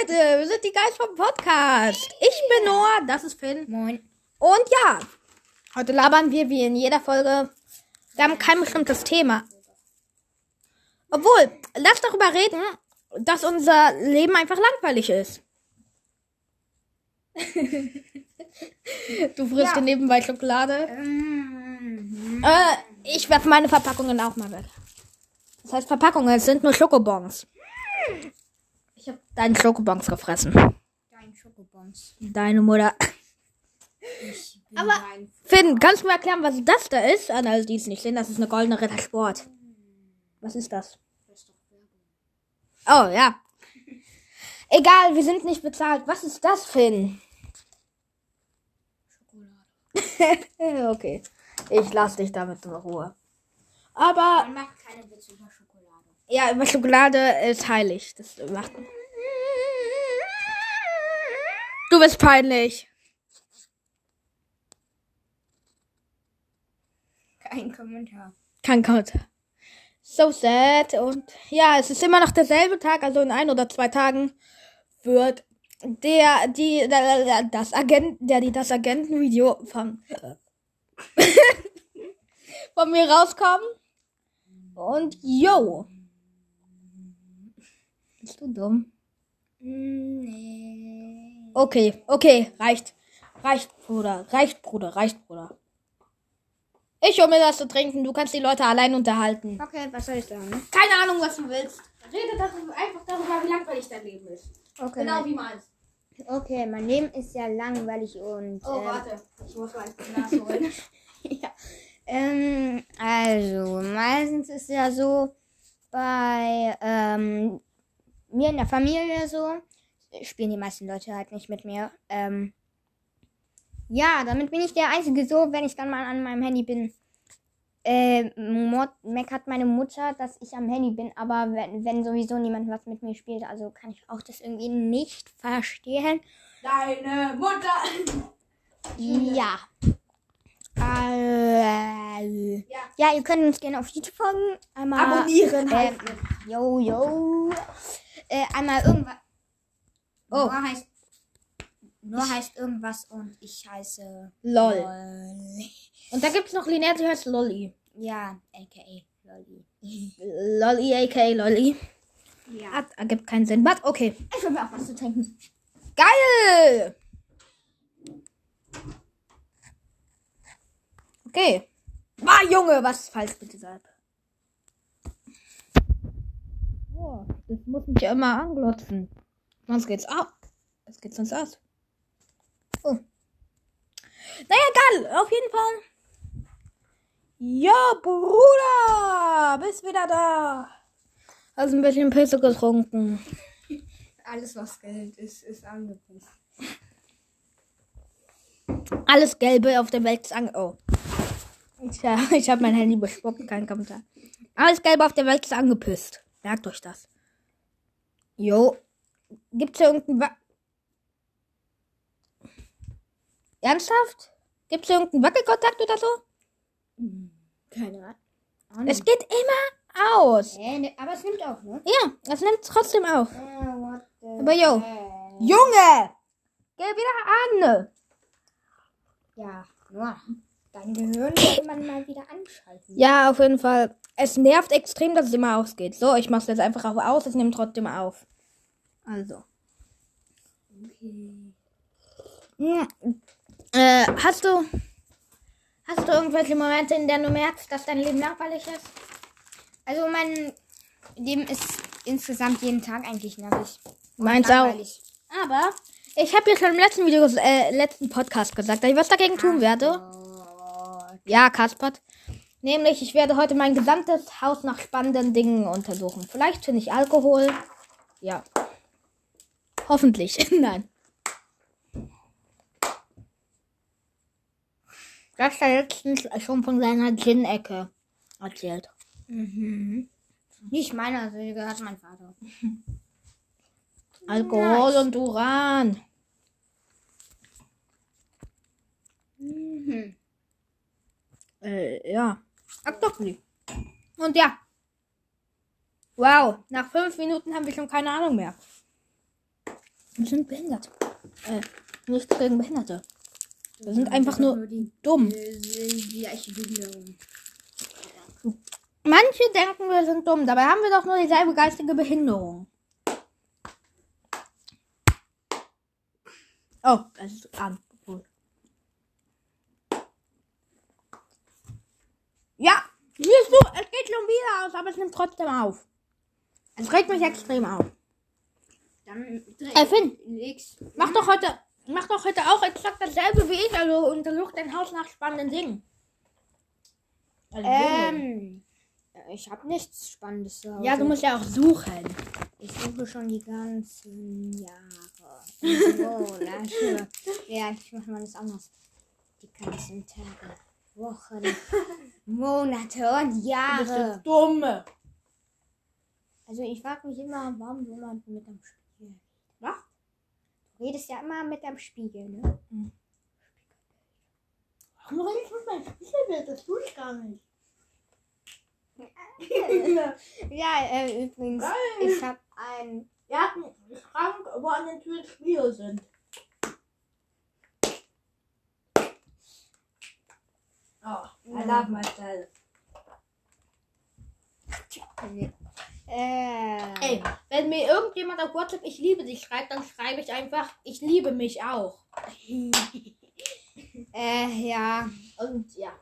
Leute, wir sind die Geist vom Podcast. Ich bin Noah, das ist Finn. Moin. Und ja, heute labern wir wie in jeder Folge. Wir haben kein bestimmtes Thema. Obwohl, lass darüber reden, dass unser Leben einfach langweilig ist. du frisst dir nebenbei Schokolade. Ähm, Äh, ich werfe meine Verpackungen auch mal weg. Das heißt Verpackungen, es sind nur Schokobons. Ich habe deinen Schokobons gefressen. dein Schokobons. Deine Mutter. Ich bin Aber- Finn, kannst du mir erklären, was das da ist? An alle, die es nicht sehen, das ist eine goldene Rittersport. Was ist das? Oh, ja. Egal, wir sind nicht bezahlt. Was ist das, Finn? Schokolade. okay. Ich lass dich damit in Ruhe. Aber, Man macht keine Witze über Schokolade. Ja, über Schokolade ist heilig. Das macht. Du bist peinlich. Kein Kommentar. Kein Gott. So sad. Und ja, es ist immer noch derselbe Tag, also in ein oder zwei Tagen wird der, die, der- das Agent, der, die, das Agentenvideo von, von mir rauskommen. Und yo. Bist du dumm? Nee. Okay, okay, reicht. Reicht, Bruder. Reicht, Bruder. Reicht, Bruder. Ich hol mir das zu trinken. Du kannst die Leute allein unterhalten. Okay, was soll ich sagen? Keine Ahnung, was du willst. Rede das einfach darüber, wie langweilig dein Leben ist. Okay, Genau wie meins. okay, mein Leben ist ja langweilig und. Oh, ähm, warte. Ich muss mal ins Glas holen. ja. Ähm, also, meistens ist ja so, bei ähm, mir in der Familie so, spielen die meisten Leute halt nicht mit mir. Ähm, ja, damit bin ich der Einzige so, wenn ich dann mal an meinem Handy bin. Äh, Mod meckert meine Mutter, dass ich am Handy bin, aber wenn, wenn sowieso niemand was mit mir spielt, also kann ich auch das irgendwie nicht verstehen. Deine Mutter. Ja. Äh, Ja. ja, ihr könnt uns gerne auf YouTube folgen. Einmal. Abonnieren Äh, yo, yo. Äh, einmal irgendwas. Oh. Nur heißt. Nur heißt irgendwas und ich heiße. Lol. Lol. Und da gibt's noch Linet, die heißt Lolly. Ja, aka Lolli. Lolly, aka Lolly. Ja. Hat, ergibt keinen Sinn. But okay. Ich will mir auch was zu trinken. Geil! Okay. Ah, Junge, was ist falsch dieser App? Boah, das muss mich ja immer anglotzen. Sonst geht's aus. Es geht sonst aus. Oh. Naja, egal. Auf jeden Fall. Ja, Bruder. Bist wieder da. Hast ein bisschen Pilze getrunken. Alles, was Geld ist, ist angepasst. Alles Gelbe auf der Welt ist ange... Oh. Tja, ich habe mein Handy bespuckt, kein Kommentar. Alles Gelbe auf der Welt ist angepisst. Merkt euch das. Jo. Gibt's hier irgendein... Wa Ernsthaft? Gibt's hier irgendeinen Wackelkontakt oder so? Keine Ahnung. Es geht immer aus. Äh, ne, aber es nimmt auch, ne? Ja, es nimmt trotzdem auf. Äh, Aber yo. hell? Junge! Geh wieder an! Ja, nur. Dein Gehirn sollte man mal wieder anschalten. Ja, auf jeden Fall. Es nervt extrem, dass es immer ausgeht. So, ich mach's jetzt einfach auch aus, es nimmt trotzdem auf. Also. Okay. Hm. Äh, hast du. Hast du irgendwelche Momente, in denen du merkst, dass dein Leben langweilig ist? Also mein Leben ist insgesamt jeden Tag eigentlich nervig. Meins auch. Aber ich habe ja schon im letzten Video, äh, letzten Podcast gesagt, dass ich was dagegen tun werde. Ja, Kaspert. Nämlich, ich werde heute mein gesamtes Haus nach spannenden Dingen untersuchen. Vielleicht finde ich Alkohol. Ja. Hoffentlich. Nein. Das hat er letztens schon von seiner Gin-Ecke erzählt. Mhm. Nicht meiner, sie gehört mein Vater. Alkohol und Uran. Mhm. Äh, ja. Octopus. Und ja. Wow, nach fünf Minuten haben wir schon keine Ahnung mehr. Wir sind behindert. Äh, nicht gegen Behinderte. Wir sind einfach nur dumm. gleiche Behinderung. Manche denken, wir sind dumm. Dabei haben wir doch nur dieselbe geistige Behinderung. Oh, es ist an. Gut. Ja, siehst du, es geht schon wieder aus, aber es nimmt trotzdem auf. Es regt mich extrem auf. Dann Äh, Finn, legst mach doch heute, mach doch heute auch exakt dasselbe wie ich, also untersuch dein Haus nach spannenden Dingen. Also, Ähm, ich habe nichts Spannendes zu Hause. ja, du musst ja auch suchen. Ich suche schon die ganzen Jahre. Monate. ja, ich mache mal das anders. Die ganzen Tage, Wochen, Monate und Du bist Jahre. dumme. Also ich frage mich immer, warum jemand mit am Spiegel. Was? Du redest ja immer mit am Spiegel, ne? Warum rede ich mit meinem Spiegelbild? Das tue ich gar nicht. Ja, äh, übrigens, Geil. ich habe einen Schrank, wo an den Türen Spiegel sind. Oh, I love myself. Äh, Ey, wenn mir irgendjemand auf WhatsApp ich liebe dich schreibt, dann schreibe ich einfach, ich liebe mich auch. äh, ja. Und ja.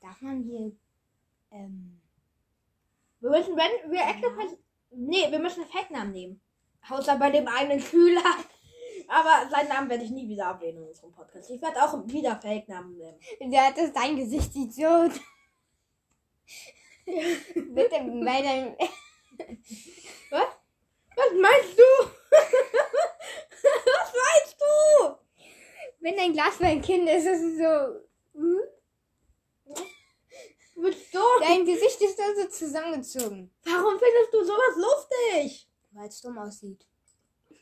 Darf man hier. Ähm, Wir müssen, wenn wir extra Pers- Nee, wir müssen Fake-Namen nehmen. Außer bei dem einen Schüler. Aber seinen Namen werde ich nie wieder ablehnen in unserem Podcast. Ich werde auch wieder Fake-Namen nehmen. ja, das dein Gesicht mit dem, bei deinem. Was? Was meinst du? Was meinst du? Wenn dein Glas mein Kind ist, ist es so. Hm? Du bist so. Dein Gesicht ist da so zusammengezogen. Warum findest du sowas lustig? Weil es dumm aussieht.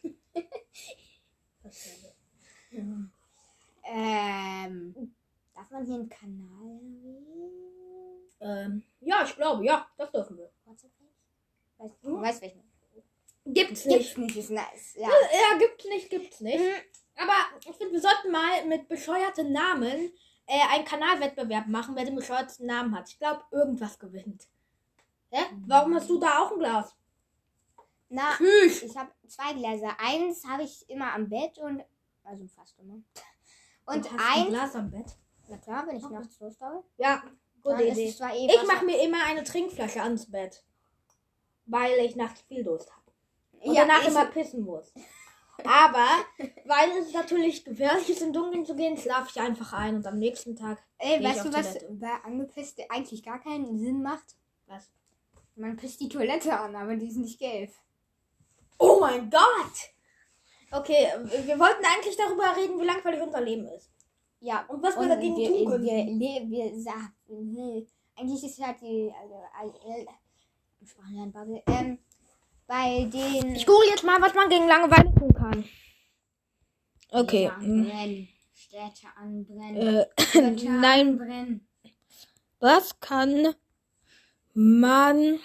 Ähm. Darf man hier einen Kanal erwähnen? Ähm, ja, ich glaube, ja, das dürfen wir. WhatsApp nicht? Weiß, du weißt welchen? Gibt's Gibt's nicht. nicht, ist nice. Ja. Ja, gibt's nicht, gibt's nicht. Mhm. Aber ich finde, wir sollten mal mit bescheuerten Namen äh, einen Kanalwettbewerb machen, wer den bescheuerten Namen hat. Ich glaube, irgendwas gewinnt. Hä? Warum hast du da auch ein Glas? Na, Tschüss. ich habe zwei Gläser. Eins habe ich immer am Bett und. Also fast immer. Und Du hast ein eins. Glas am Bett. Na klar, wenn ich nachts losfahre. Ja, gute Idee. eh Ich mache mir immer eine Trinkflasche ans Bett. Weil ich nachts viel Durst habe. Und Ja, danach immer pissen muss. Aber, weil es natürlich gefährlich ist, im Dunkeln zu gehen, schlafe ich einfach ein und am nächsten Tag. Ey, weißt du, was bei angepisst eigentlich gar keinen Sinn macht? Was? Man pisst die Toilette an, aber die ist nicht gelb. Oh mein Gott! Okay, wir wollten eigentlich darüber reden, wie langweilig unser Leben ist. Ja, Und was wir und dagegen wir, tun können. Wir, wir, wir sagen, nee, eigentlich ist halt die, also, äh, Sprachlernbubble, ähm, bei den... Ich google jetzt mal, was man gegen Langeweile tun kann. Okay. Ja, mm, brennen, Städte anbrennen, Äh, Götter nein, anbrennen. was kann man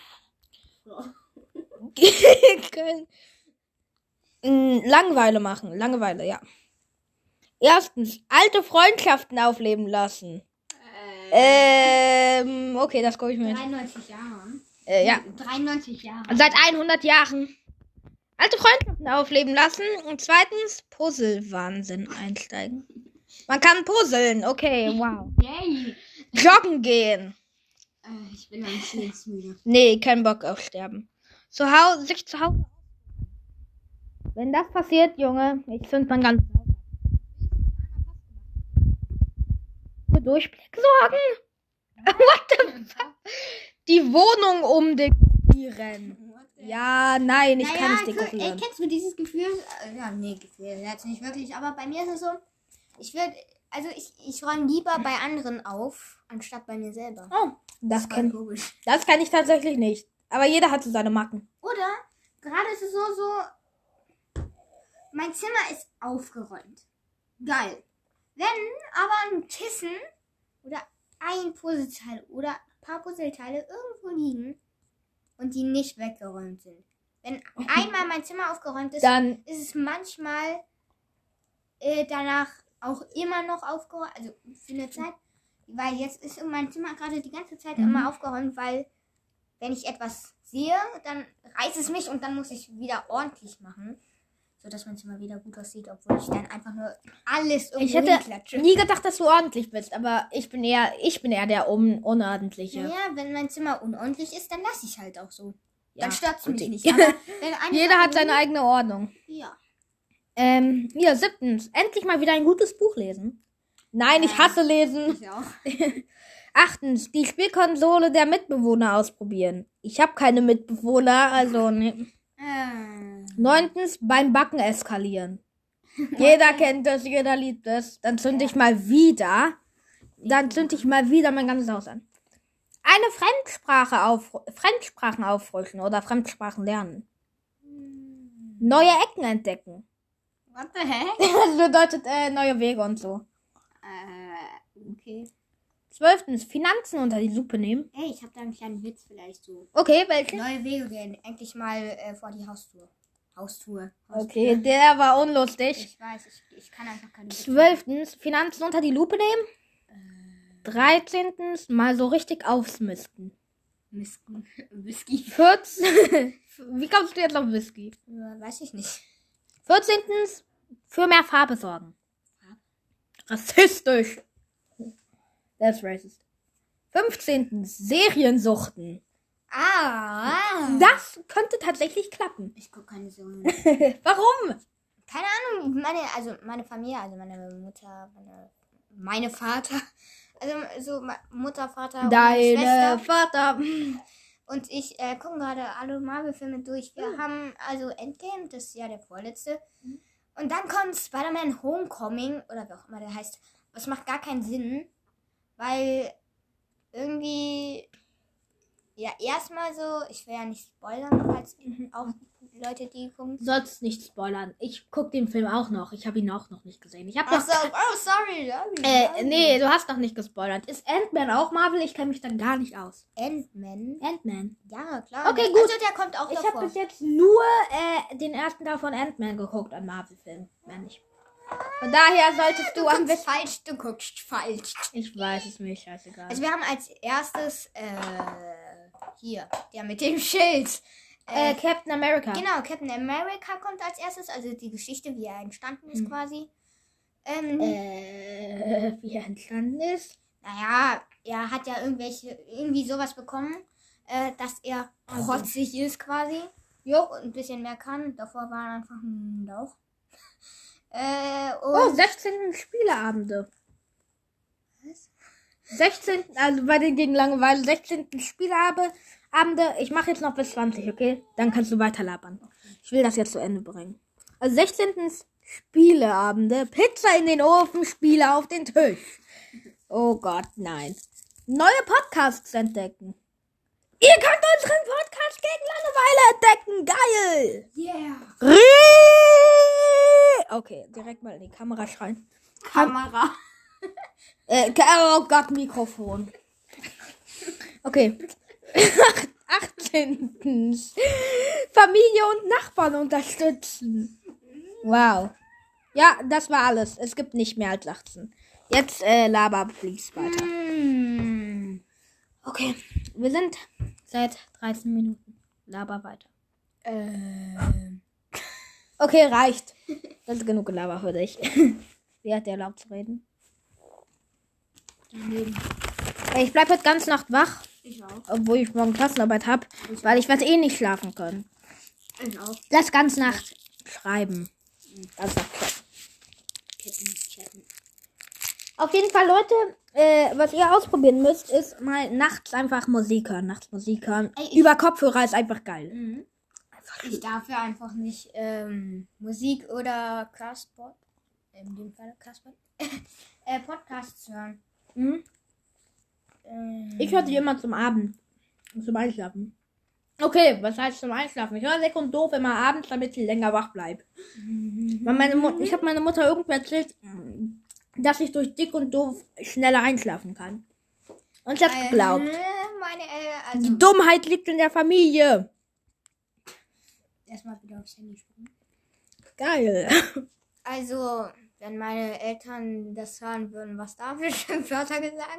gegen Mm, Langeweile machen? Langeweile, ja. Erstens, alte Freundschaften aufleben lassen. Ähm, okay, das gucke ich mir jetzt. 93 Jahre. Äh, ja. 93 Jahre. Seit 100 Jahren. Alte Freundschaften aufleben lassen. Und zweitens, Puzzle-Wahnsinn einsteigen. Man kann puzzeln. Okay, wow. Yay. Joggen gehen. Äh, ich bin am müde. Nee, kein Bock auf Sterben. Zu Hause, sich zu Hause. Wenn das passiert, Junge, ich zünd mein ganzes Haus. Für Durchblick sorgen. What the fuck? Die Wohnung umdekorieren. Ja, nein, ich kann nicht gu- Ey, dekorieren. kennst du dieses Gefühl? Äh, Ja, nee, Gefühl jetzt nicht wirklich, aber bei mir ist es so, ich würde, also ich, ich räume lieber bei anderen auf, anstatt bei mir selber. Oh, das Voll kenn, komisch. das kann ich tatsächlich nicht. Aber jeder hat so seine Macken. Oder gerade ist es so, so, mein Zimmer ist aufgeräumt. Geil. Wenn aber ein Kissen oder ein Puzzleteil oder ein paar Puzzleteile irgendwo liegen und die nicht weggeräumt sind, Wenn einmal mein Zimmer aufgeräumt ist, Dann, ist es manchmal äh, danach auch immer noch aufgeräumt, also für eine Zeit, weil jetzt ist mein Zimmer gerade die ganze Zeit Mhm. immer aufgeräumt, weil wenn ich etwas sehe, dann reißt es mich und dann muss ich wieder ordentlich machen, sodass mein Zimmer wieder gut aussieht, obwohl ich dann einfach nur alles irgendwo ich hätte nie gedacht, dass du ordentlich bist, aber ich bin eher, ich bin eher der un Unordentliche. Ja, wenn mein Zimmer unordentlich ist, dann lasse ich halt auch so. Ja, Dann stört es und mich ich- nicht. Jeder hat seine eigene Ordnung. Ja. Ähm, ja, siebtens. Endlich mal wieder ein gutes Buch lesen. Nein, ich Äh. hasse lesen. Ich auch. Achtens, die Spielkonsole der Mitbewohner ausprobieren. Ich habe keine Mitbewohner, also ne. Äh, Neuntens, beim Backen eskalieren. Jeder kennt das, jeder liebt es. Dann zünde ich mal wieder. Dann zünde ich mal wieder mein ganzes Haus an. Eine Fremdsprache auf, Fremdsprachen auffrischen oder Fremdsprachen lernen. Neue Ecken entdecken. What the heck? Das bedeutet äh, neue Wege und so. Äh, okay. Zwölftens, Finanzen unter die Lupe nehmen. Ey, ich habe da einen kleinen Witz vielleicht so. Okay, welchen? Neue Wege gehen. Endlich mal äh, vor die Haustür. Haustür. Okay, der war unlustig. Ich weiß, ich, ich kann einfach keine. Zwölftens, Finanzen unter die Lupe nehmen. Dreizehntens, mal so richtig aufsmisten. Misten. Whisky. 14. Wie kommst du jetzt auf Whisky? Äh, weiß ich nicht. 14. Für mehr Farbe sorgen. Rassistisch. That's racist. 15. Seriensuchten. Ah. Das könnte tatsächlich klappen. Ich gucke keine so. Warum? Keine Ahnung. Meine, also meine Familie, also meine Mutter, meine, meine Vater. Also so Mutter, Vater Deine Schwester. Vater. Und ich äh, gucke gerade alle Marvel-Filme durch. Wir haben also Endgame, das ist ja der vorletzte. Und dann kommt Spider-Man Homecoming, oder wie auch immer der heißt. Das macht gar keinen Sinn, weil irgendwie, ja, erstmal so, ich will ja nicht spoilern, falls auch Leute, die gucken. Du sollst nicht spoilern. Ich guck den Film auch noch. Ich habe ihn auch noch nicht gesehen. Ich habe Ach noch. so, oh, sorry, sorry. Äh, sorry. nee, du hast noch nicht gespoilert. Ist Ant-Man auch Marvel? Ich kenne mich da gar nicht aus. Ant-Man? Ant-Man. Ja, klar. Okay, gut. Also der kommt auch Ich habe bis jetzt nur äh, den ersten Teil von Ant-Man geguckt an Marvel-Filmen. Mehr nicht. Von daher solltest du, du am besten. falsch, du guckst falsch. Ich weiß es mir scheißegal. Also wir haben als erstes äh, hier, der mit dem Schild. äh, Äh, Captain America. genau, Captain America kommt als erstes, also die Geschichte, wie er entstanden ist Hm. quasi. Ähm, Äh, wie er entstanden ist. Naja, er hat ja irgendwelche, irgendwie sowas bekommen, äh, dass er Also. protzig ist quasi. Jo. Und ein bisschen mehr kann. Davor war er einfach ein Lauch. Äh, Oh, und 16. Spieleabende. Was? 16. Also bei den gegen Langeweile. 16. Spieleabende. Abende. Ich mache jetzt noch bis 20, okay? Dann kannst du weiter labern. Ich will das jetzt zu Ende bringen. Also 16. Spieleabende. Pizza in den Ofen, Spiele auf den Tisch. Oh Gott, nein. Neue Podcasts entdecken. Ihr könnt unseren Podcast gegen Langeweile entdecken. Geil. yeah. Rie- Okay, direkt mal in die Kamera schreien. Kamera. Äh, oh Gott, Mikrofon. Okay. 18. Familie und Nachbarn unterstützen. Wow. Ja, das war alles. Es gibt nicht mehr als 18. Jetzt äh, laber please weiter. Hm. Okay. Wir sind seit 13 Minuten. Laber weiter. Ähm. Okay, reicht. Das ist genug Gelaber für dich. Wer hat dir erlaubt zu reden? Daneben. Ich bleib heute ganz Nacht wach, Ich auch. obwohl ich morgen Klassenarbeit hab, weil ich werde eh nicht schlafen können. Ich auch. Lass ganz Nacht schreiben. Ganz Nacht. Ketten, Ketten. Auf jeden Fall, Leute, äh, was ihr ausprobieren müsst, ist mal nachts einfach Musik hören. Nachts Musik hören. Ey, Über Kopfhörer ist einfach geil. Mhm. Ich darf ja einfach nicht ähm, Musik oder Castbot, in dem Fall Castbot, äh, Podcasts hören. Mhm. Ähm, Ich höre die immer zum Abend. Zum Einschlafen. Okay, was heißt zum Einschlafen? Ich höre Seck und doof immer abends, damit ich länger wach bleibe. Weil meine Mut ich habe meine Mutter irgendwo erzählt, dass ich durch dick und doof schneller einschlafen kann. Und hab's geglaubt. Äh, meine, äh, also, Die Dummheit liegt in der Familie. erstmal wieder aufs Handy springen. Geil. Also, wenn meine Eltern das hören würden, was da für Wörter gesagt,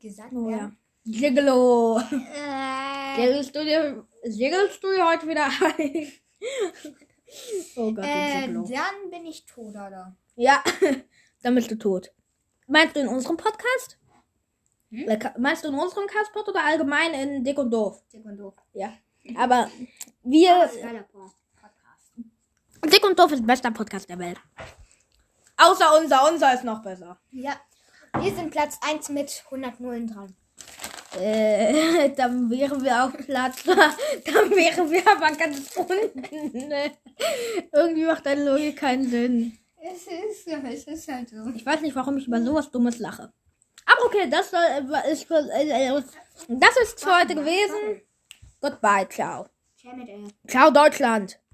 gesagt Oh ja. Gigolo. Äh, du dir, giggelst du dir heute wieder ein? oh Gott, äh, dann bin ich tot, oder? Ja, dann bist du tot. Meinst du in unserem Podcast? Hm? Like, Meinst du in unserem Castpod oder allgemein in Dick und Doof? Dick und doof. Ja. Aber wir. Podcast. Dick und Doof ist der beste Podcast der Welt. Außer unser, unser ist noch besser. Ja. Wir sind Platz 1 mit 100 Nullen dran. Äh, dann wären wir auf Platz. dann wären wir aber ganz unten. Irgendwie macht deine Logik keinen Sinn. Es ist, es ist halt so. Ich weiß nicht, warum ich über sowas Dummes lache. Aber okay, das soll, ist, für, äh, äh, das ist für heute gewesen. Goodbye, ciao. Äh, Ciao, Deutschland.